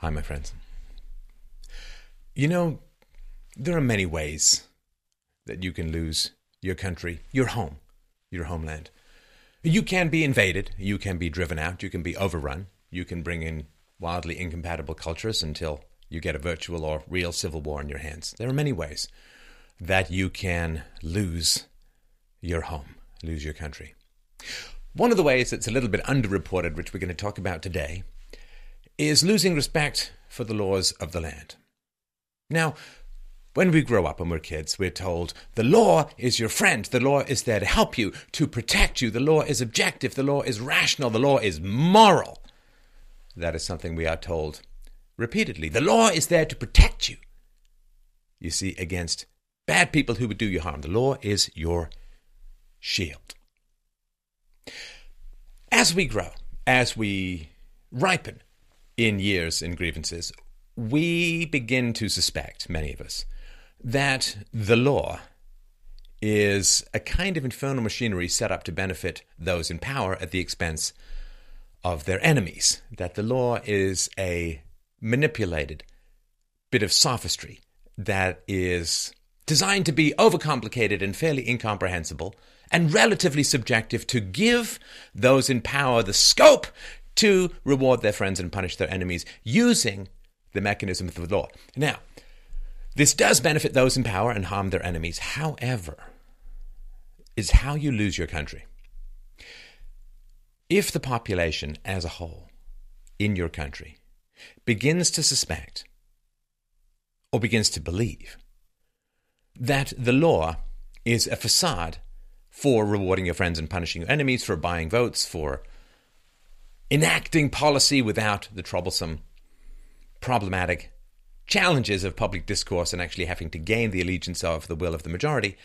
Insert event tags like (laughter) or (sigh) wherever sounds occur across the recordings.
Hi, my friends. You know, there are many ways that you can lose your country, your home, your homeland. You can be invaded, you can be driven out, you can be overrun, you can bring in wildly incompatible cultures until you get a virtual or real civil war in your hands. There are many ways that you can lose your home, lose your country. One of the ways that's a little bit underreported, which we're going to talk about today, is losing respect for the laws of the land. Now, when we grow up and we're kids, we're told the law is your friend. The law is there to help you, to protect you. The law is objective. The law is rational. The law is moral. That is something we are told repeatedly. The law is there to protect you. You see, against bad people who would do you harm. The law is your shield. As we grow, as we ripen in years in grievances, we begin to suspect, many of us, that the law is a kind of infernal machinery set up to benefit those in power at the expense of their enemies. That the law is a manipulated bit of sophistry that is designed to be overcomplicated and fairly incomprehensible and relatively subjective to give those in power the scope to reward their friends and punish their enemies using the mechanism of the law. Now, this does benefit those in power and harm their enemies. However, is how you lose your country. If the population as a whole in your country begins to suspect or begins to believe that the law is a facade for rewarding your friends and punishing your enemies, for buying votes, for enacting policy without the troublesome, problematic challenges of public discourse and actually having to gain the allegiance of the will of the majority,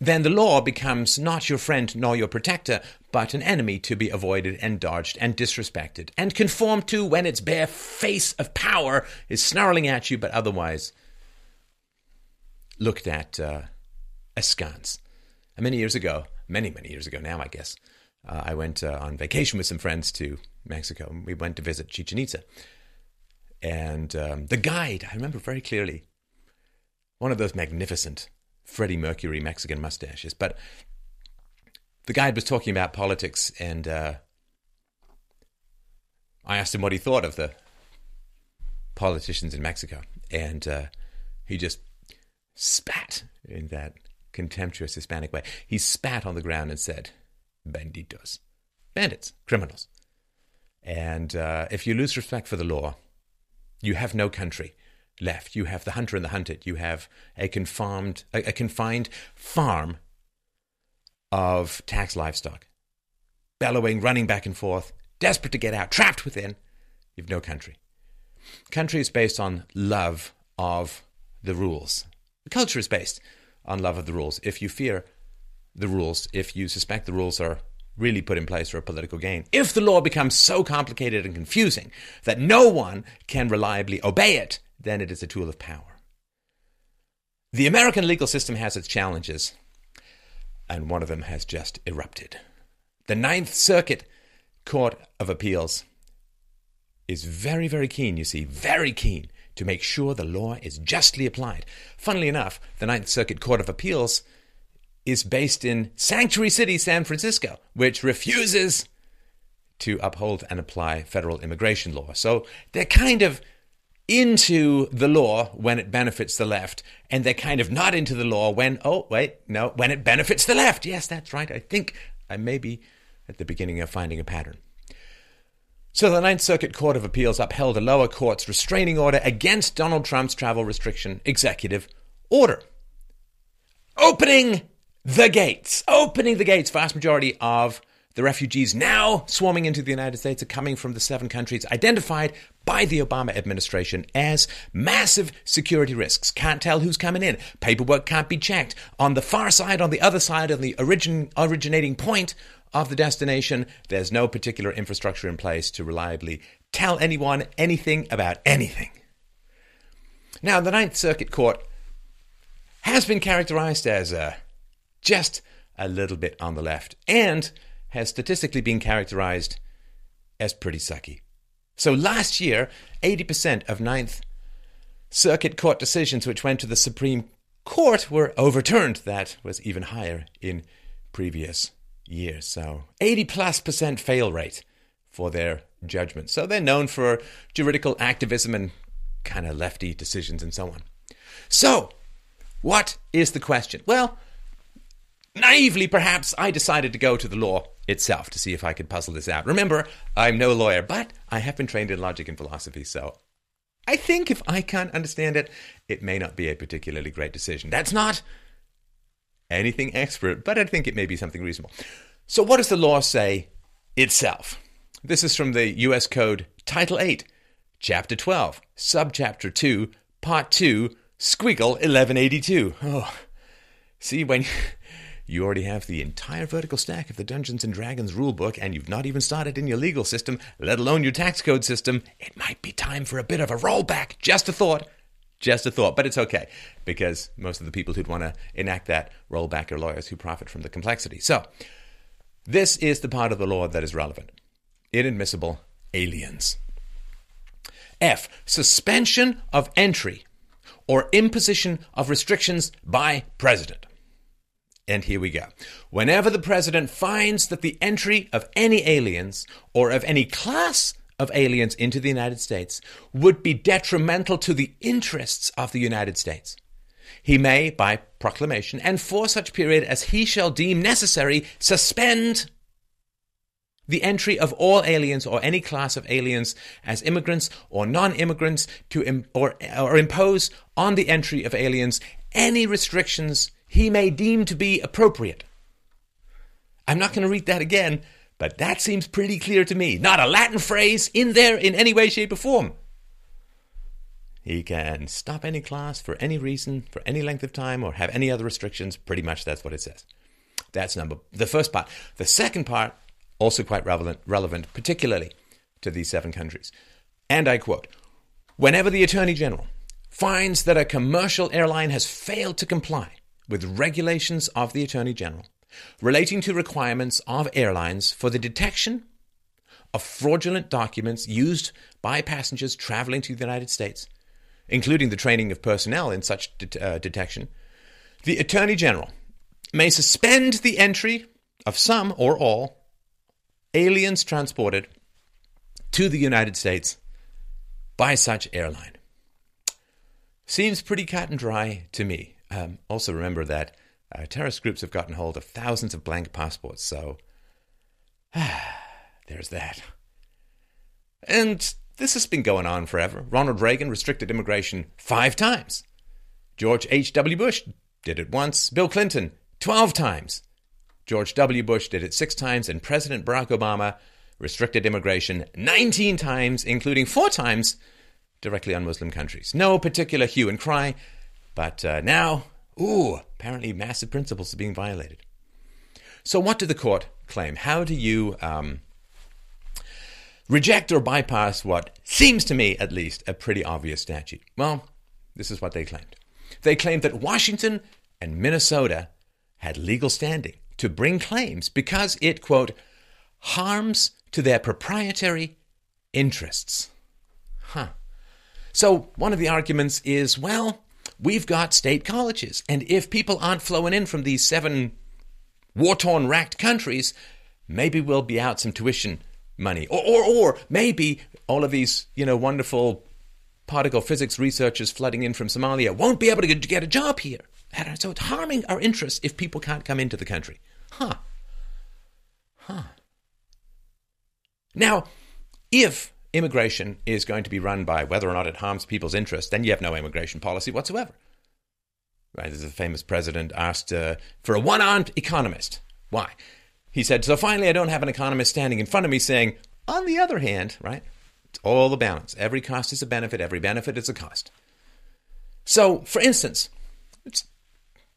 then the law becomes not your friend nor your protector, but an enemy to be avoided and dodged and disrespected and conformed to when its bare face of power is snarling at you, but otherwise looked at uh, askance. And many years ago, many, many years ago now, I guess, uh, I went uh, on vacation with some friends to Mexico. We went to visit Chichen Itza. And um, the guide, I remember very clearly, one of those magnificent Freddie Mercury Mexican mustaches. But the guide was talking about politics, and uh, I asked him what he thought of the politicians in Mexico. And uh, he just spat in that contemptuous Hispanic way. He spat on the ground and said, Banditos. Bandits, criminals. And uh, if you lose respect for the law, you have no country left. You have the hunter and the hunted. You have a confined, a, a confined farm of tax livestock, bellowing, running back and forth, desperate to get out, trapped within. You've no country. Country is based on love of the rules. Culture is based on love of the rules. If you fear the rules, if you suspect the rules are really put in place for a political gain. If the law becomes so complicated and confusing that no one can reliably obey it, then it is a tool of power. The American legal system has its challenges, and one of them has just erupted. The Ninth Circuit Court of Appeals is very, very keen, you see, very keen to make sure the law is justly applied. Funnily enough, the Ninth Circuit Court of Appeals is based in Sanctuary City, San Francisco, which refuses to uphold and apply federal immigration law. So they're kind of into the law when it benefits the left, and they're kind of not into the law when, oh, wait, no, when it benefits the left. Yes, that's right. I think I may be at the beginning of finding a pattern. So the Ninth Circuit Court of Appeals upheld a lower court's restraining order against Donald Trump's travel restriction executive order. Opening the gates, opening the gates. Vast majority of the refugees now swarming into the United States are coming from the seven countries identified by the Obama administration as massive security risks. Can't tell who's coming in. Paperwork can't be checked. On the far side, on the other side, on the origin, originating point of the destination, there's no particular infrastructure in place to reliably tell anyone anything about anything. Now, the Ninth Circuit Court has been characterized as a just a little bit on the left, and has statistically been characterized as pretty sucky. So last year, 80% of Ninth Circuit Court decisions which went to the Supreme Court were overturned. That was even higher in previous years. So 80 plus percent fail rate for their judgments. So they're known for juridical activism and kind of lefty decisions and so on. So, what is the question? Well, naively perhaps, I decided to go to the law itself to see if I could puzzle this out. Remember, I'm no lawyer, but I have been trained in logic and philosophy, so I think if I can't understand it, it may not be a particularly great decision. That's not anything expert, but I think it may be something reasonable. So, what does the law say itself? This is from the US Code, Title 8, Chapter 12, Subchapter 2, Part 2, Squiggle 1182. Oh, see, when (laughs) you already have the entire vertical stack of the Dungeons and Dragons rulebook and you've not even started in your legal system, let alone your tax code system, it might be time for a bit of a rollback. Just a thought. Just a thought, but it's okay because most of the people who'd want to enact that rollback are lawyers who profit from the complexity. So, this is the part of the law that is relevant inadmissible aliens. F. Suspension of entry or imposition of restrictions by president. And here we go. Whenever the president finds that the entry of any aliens or of any class of aliens into the United States would be detrimental to the interests of the United States, he may, by proclamation, and for such period as he shall deem necessary, suspend the entry of all aliens or any class of aliens as immigrants or non-immigrants to Im- or, or impose on the entry of aliens any restrictions he may deem to be appropriate. I'm not going to read that again, but that seems pretty clear to me. Not a Latin phrase in there in any way, shape, or form. He can stop any class for any reason, for any length of time, or have any other restrictions. Pretty much that's what it says. That's number the first part. The second part also quite relevant, relevant particularly to these seven countries. And I quote Whenever the Attorney General finds that a commercial airline has failed to comply with regulations of the Attorney General relating to requirements of airlines for the detection of fraudulent documents used by passengers traveling to the United States, including the training of personnel in such det- uh, detection, the Attorney General may suspend the entry of some or all aliens transported to the United States by such airline. Seems pretty cut and dry to me. Um, also, remember that uh, terrorist groups have gotten hold of thousands of blank passports, so (sighs) there's that. And this has been going on forever. Ronald Reagan restricted immigration five times. George H.W. Bush did it once. Bill Clinton, 12 times. George W. Bush did it six times, and President Barack Obama restricted immigration 19 times, including four times directly on Muslim countries. No particular hue and cry, but uh, now, ooh, apparently massive principles are being violated. So, what did the court claim? How do you um, reject or bypass what seems to me, at least, a pretty obvious statute? Well, this is what they claimed. They claimed that Washington and Minnesota had legal standing to bring claims because it, quote, harms to their proprietary interests. Huh. So, one of the arguments is well, we've got state colleges, and if people aren't flowing in from these seven war torn, racked countries, maybe we'll be out some tuition money. Or, or, or maybe all of these, you know, wonderful particle physics researchers flooding in from Somalia won't be able to get a job here. So it's harming our interests if people can't come into the country. Huh. Huh. Now, if immigration is going to be run by whether or not it harms people's interests, then you have no immigration policy whatsoever. Right? There's a famous president asked uh, for a one armed economist. Why? He said, So finally, I don't have an economist standing in front of me saying, on the other hand, right? It's all the balance. Every cost is a benefit, every benefit is a cost. So, for instance, it's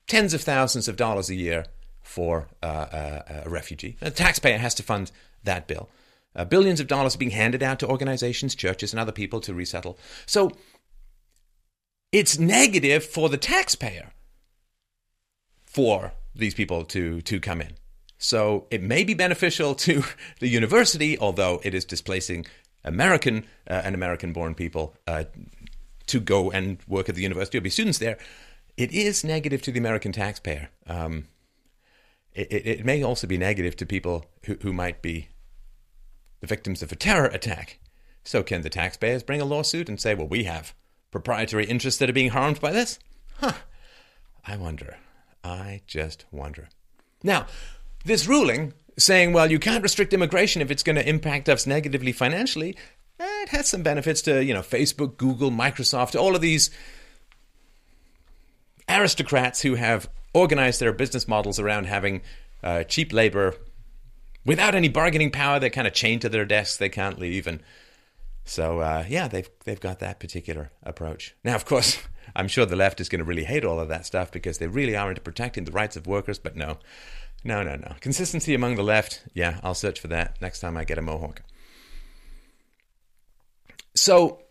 tens of thousands of dollars a year for uh, uh, a refugee. The taxpayer has to fund that bill. Uh, billions of dollars are being handed out to organizations, churches, and other people to resettle. So it's negative for the taxpayer for these people to, to come in. So it may be beneficial to (laughs) the university, although it is displacing American uh, and American born people uh, to go and work at the university or be students there, it is negative to the American taxpayer. Um, it, it, it, may also be negative to people who, who might be the victims of a terror attack. So, can the taxpayers bring a lawsuit and say, well, we have proprietary interests that are being harmed by this? Huh. I wonder. I just wonder. Now, this ruling saying, well, you can't restrict immigration if it's going to impact us negatively financially, eh, it has some benefits to, you know, Facebook, Google, Microsoft, all of these aristocrats who have organized their business models around having uh, cheap labor without any bargaining power. They're kind of chained to their desks. They can't leave. And so, uh, yeah, they've, they've got that particular approach. Now, of course, (laughs) I'm sure the left is going to really hate all of that stuff because they really are into protecting the rights of workers. But no, no, no, no. Consistency among the left. Yeah, I'll search for that next time I get a mohawk. So,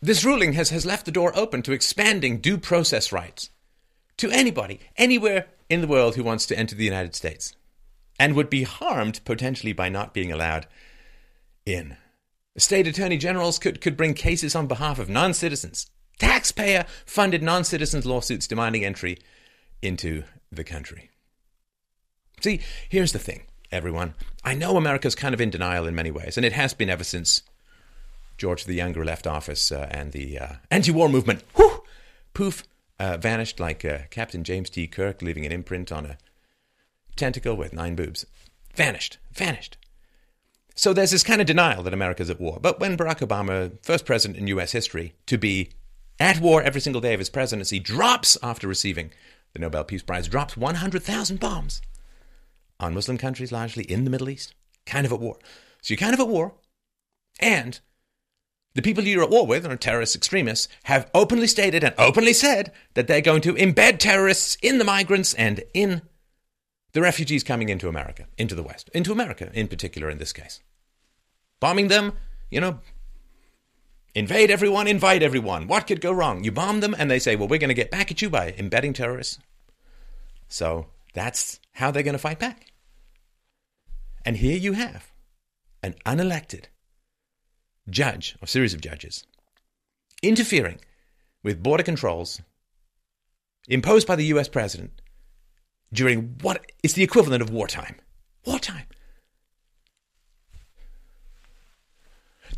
this ruling has, has left the door open to expanding due process rights to anybody, anywhere in the world who wants to enter the United States and would be harmed potentially by not being allowed in. State attorney generals could, could bring cases on behalf of non citizens, taxpayer funded non citizens lawsuits demanding entry into the country. See, here's the thing, everyone. I know America's kind of in denial in many ways, and it has been ever since George the Younger left office uh, and the uh, anti war movement, whew, poof, uh, vanished like uh, Captain James T. Kirk leaving an imprint on a tentacle with nine boobs. Vanished, vanished. So there's this kind of denial that America's at war. But when Barack Obama, first president in US history to be at war every single day of his presidency, drops after receiving the Nobel Peace Prize, drops 100,000 bombs on Muslim countries, largely in the Middle East, kind of at war. So you're kind of at war, and the people you're at war with, are terrorist extremists, have openly stated and openly said that they're going to embed terrorists in the migrants and in the refugees coming into America, into the West, into America in particular in this case. Bombing them, you know, invade everyone, invite everyone. What could go wrong? You bomb them, and they say, well, we're going to get back at you by embedding terrorists. So that's how they're going to fight back. And here you have an unelected judge or series of judges interfering with border controls imposed by the US president during what is the equivalent of wartime. Wartime.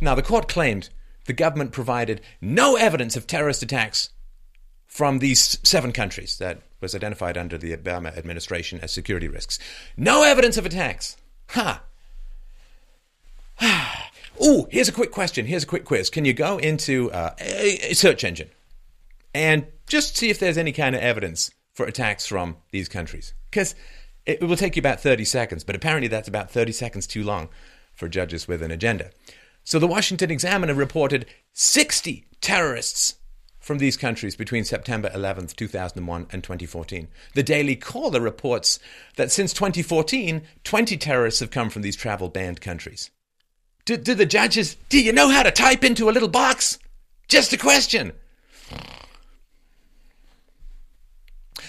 Now, the court claimed the government provided no evidence of terrorist attacks from these seven countries that was identified under the Obama administration as security risks. No evidence of attacks. Ha! (sighs) Huh. Oh, here's a quick question. Here's a quick quiz. Can you go into uh, a search engine and just see if there's any kind of evidence for attacks from these countries? Because it will take you about 30 seconds, but apparently that's about 30 seconds too long for judges with an agenda. So the Washington Examiner reported 60 terrorists from these countries between September 11th, 2001 and 2014. The Daily Caller reports that since 2014, 20 terrorists have come from these travel banned countries. Do, do the judges, do you know how to type into a little box? Just a question.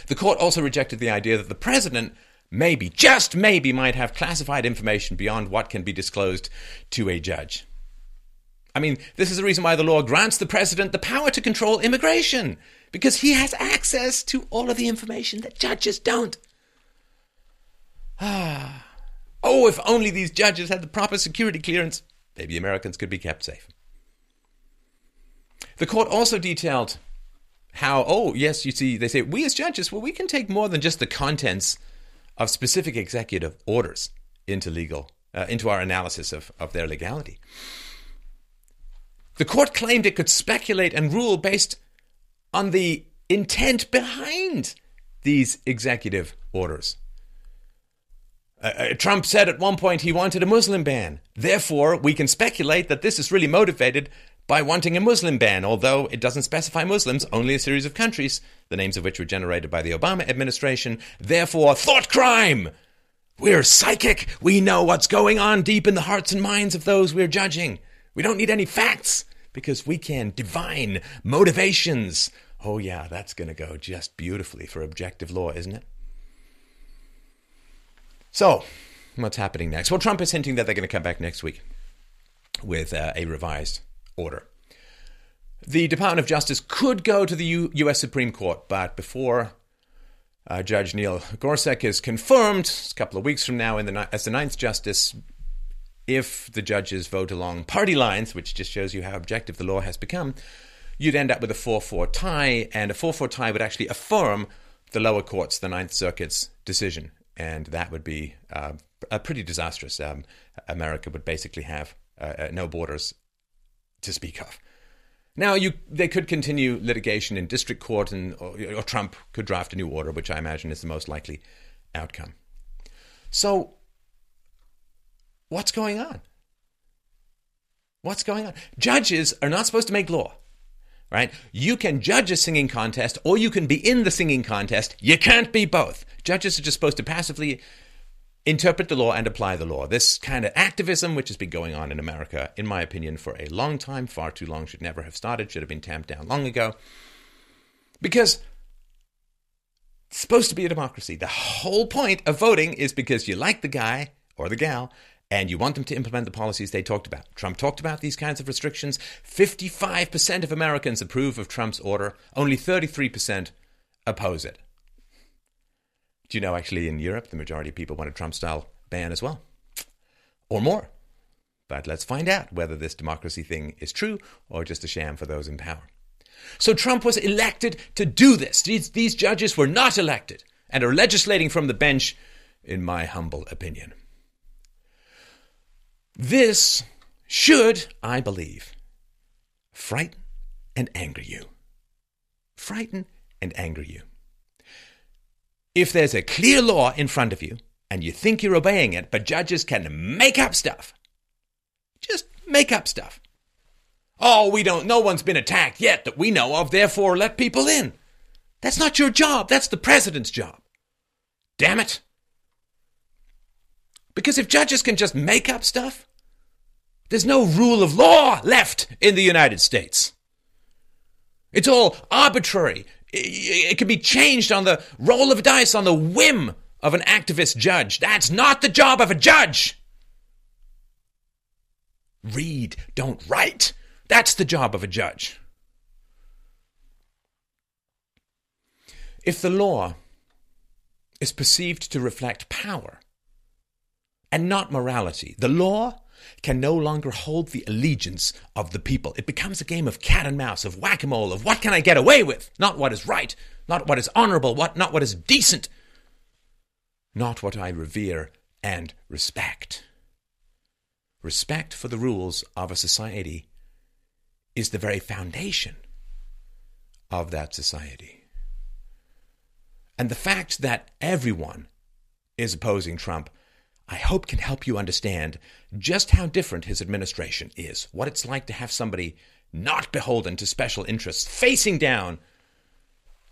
The court also rejected the idea that the president maybe, just maybe, might have classified information beyond what can be disclosed to a judge. I mean, this is the reason why the law grants the president the power to control immigration, because he has access to all of the information that judges don't. Ah. (sighs) Oh, if only these judges had the proper security clearance, maybe Americans could be kept safe. The court also detailed how, oh, yes, you see, they say, we as judges, well, we can take more than just the contents of specific executive orders into legal, uh, into our analysis of, of their legality. The court claimed it could speculate and rule based on the intent behind these executive orders. Uh, uh, Trump said at one point he wanted a Muslim ban. Therefore, we can speculate that this is really motivated by wanting a Muslim ban, although it doesn't specify Muslims, only a series of countries, the names of which were generated by the Obama administration. Therefore, thought crime! We're psychic. We know what's going on deep in the hearts and minds of those we're judging. We don't need any facts because we can divine motivations. Oh, yeah, that's going to go just beautifully for objective law, isn't it? So, what's happening next? Well, Trump is hinting that they're going to come back next week. with uh, a revised order. The Department of Justice could go to the U- U.S. Supreme Court, but before uh, Judge Neil Gorsuch is confirmed a couple of weeks from now the, as the Ninth Justice, if the judges vote along party lines, which just shows you how objective the law has become, you'd end up with a 4 4 tie, and a 4 4 tie would actually affirm the lower court's, the Ninth Circuit's decision. And that would be uh, pretty disastrous. Um, America would basically have uh, uh, no borders to speak of. Now, you they could continue litigation in district court, and or, or Trump could draft a new order, which I imagine is the most likely outcome. So, what's going on? What's going on? Judges are not supposed to make law, right? You can judge a singing contest or you can be in the singing contest. You can't be both. Judges are just supposed to passively interpret the law and apply the law. This kind of activism, which has been going on in America, in my opinion, for a long time, far too long, should never have started, should have been tamped down long ago. Because it's supposed to be a democracy. The whole point of voting is because you like the guy or the gal and you want them to implement the policies they talked about. Trump talked about these kinds of restrictions. 55% of Americans approve of Trump's order, only 33% oppose it. Do you know actually in Europe, the majority of people want a Trump style ban as well? Or more. But let's find out whether this democracy thing is true or just a sham for those in power. So Trump was elected to do this. These, these judges were not elected and are legislating from the bench, in my humble opinion. This should, I believe, frighten and anger you. Frighten and anger you. If there's a clear law in front of you and you think you're obeying it, but judges can make up stuff, just make up stuff. Oh, we don't, no one's been attacked yet that we know of, therefore let people in. That's not your job. That's the president's job. Damn it. Because if judges can just make up stuff, there's no rule of law left in the United States. It's all arbitrary. It can be changed on the roll of dice, on the whim of an activist judge. That's not the job of a judge. Read, don't write. That's the job of a judge. If the law is perceived to reflect power and not morality, the law can no longer hold the allegiance of the people. It becomes a game of cat and mouse, of whack a mole, of what can I get away with, not what is right, not what is honorable, what, not what is decent, not what I revere and respect. Respect for the rules of a society is the very foundation of that society. And the fact that everyone is opposing Trump I hope can help you understand just how different his administration is, what it's like to have somebody not beholden to special interests facing down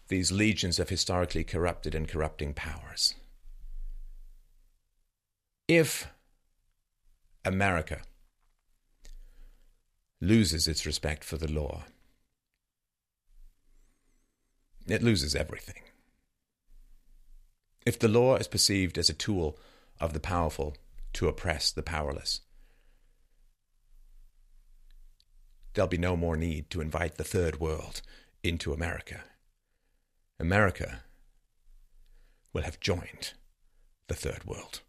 these legions of historically corrupted and corrupting powers. If America loses its respect for the law, it loses everything. If the law is perceived as a tool of the powerful to oppress the powerless. There'll be no more need to invite the third world into America. America will have joined the third world.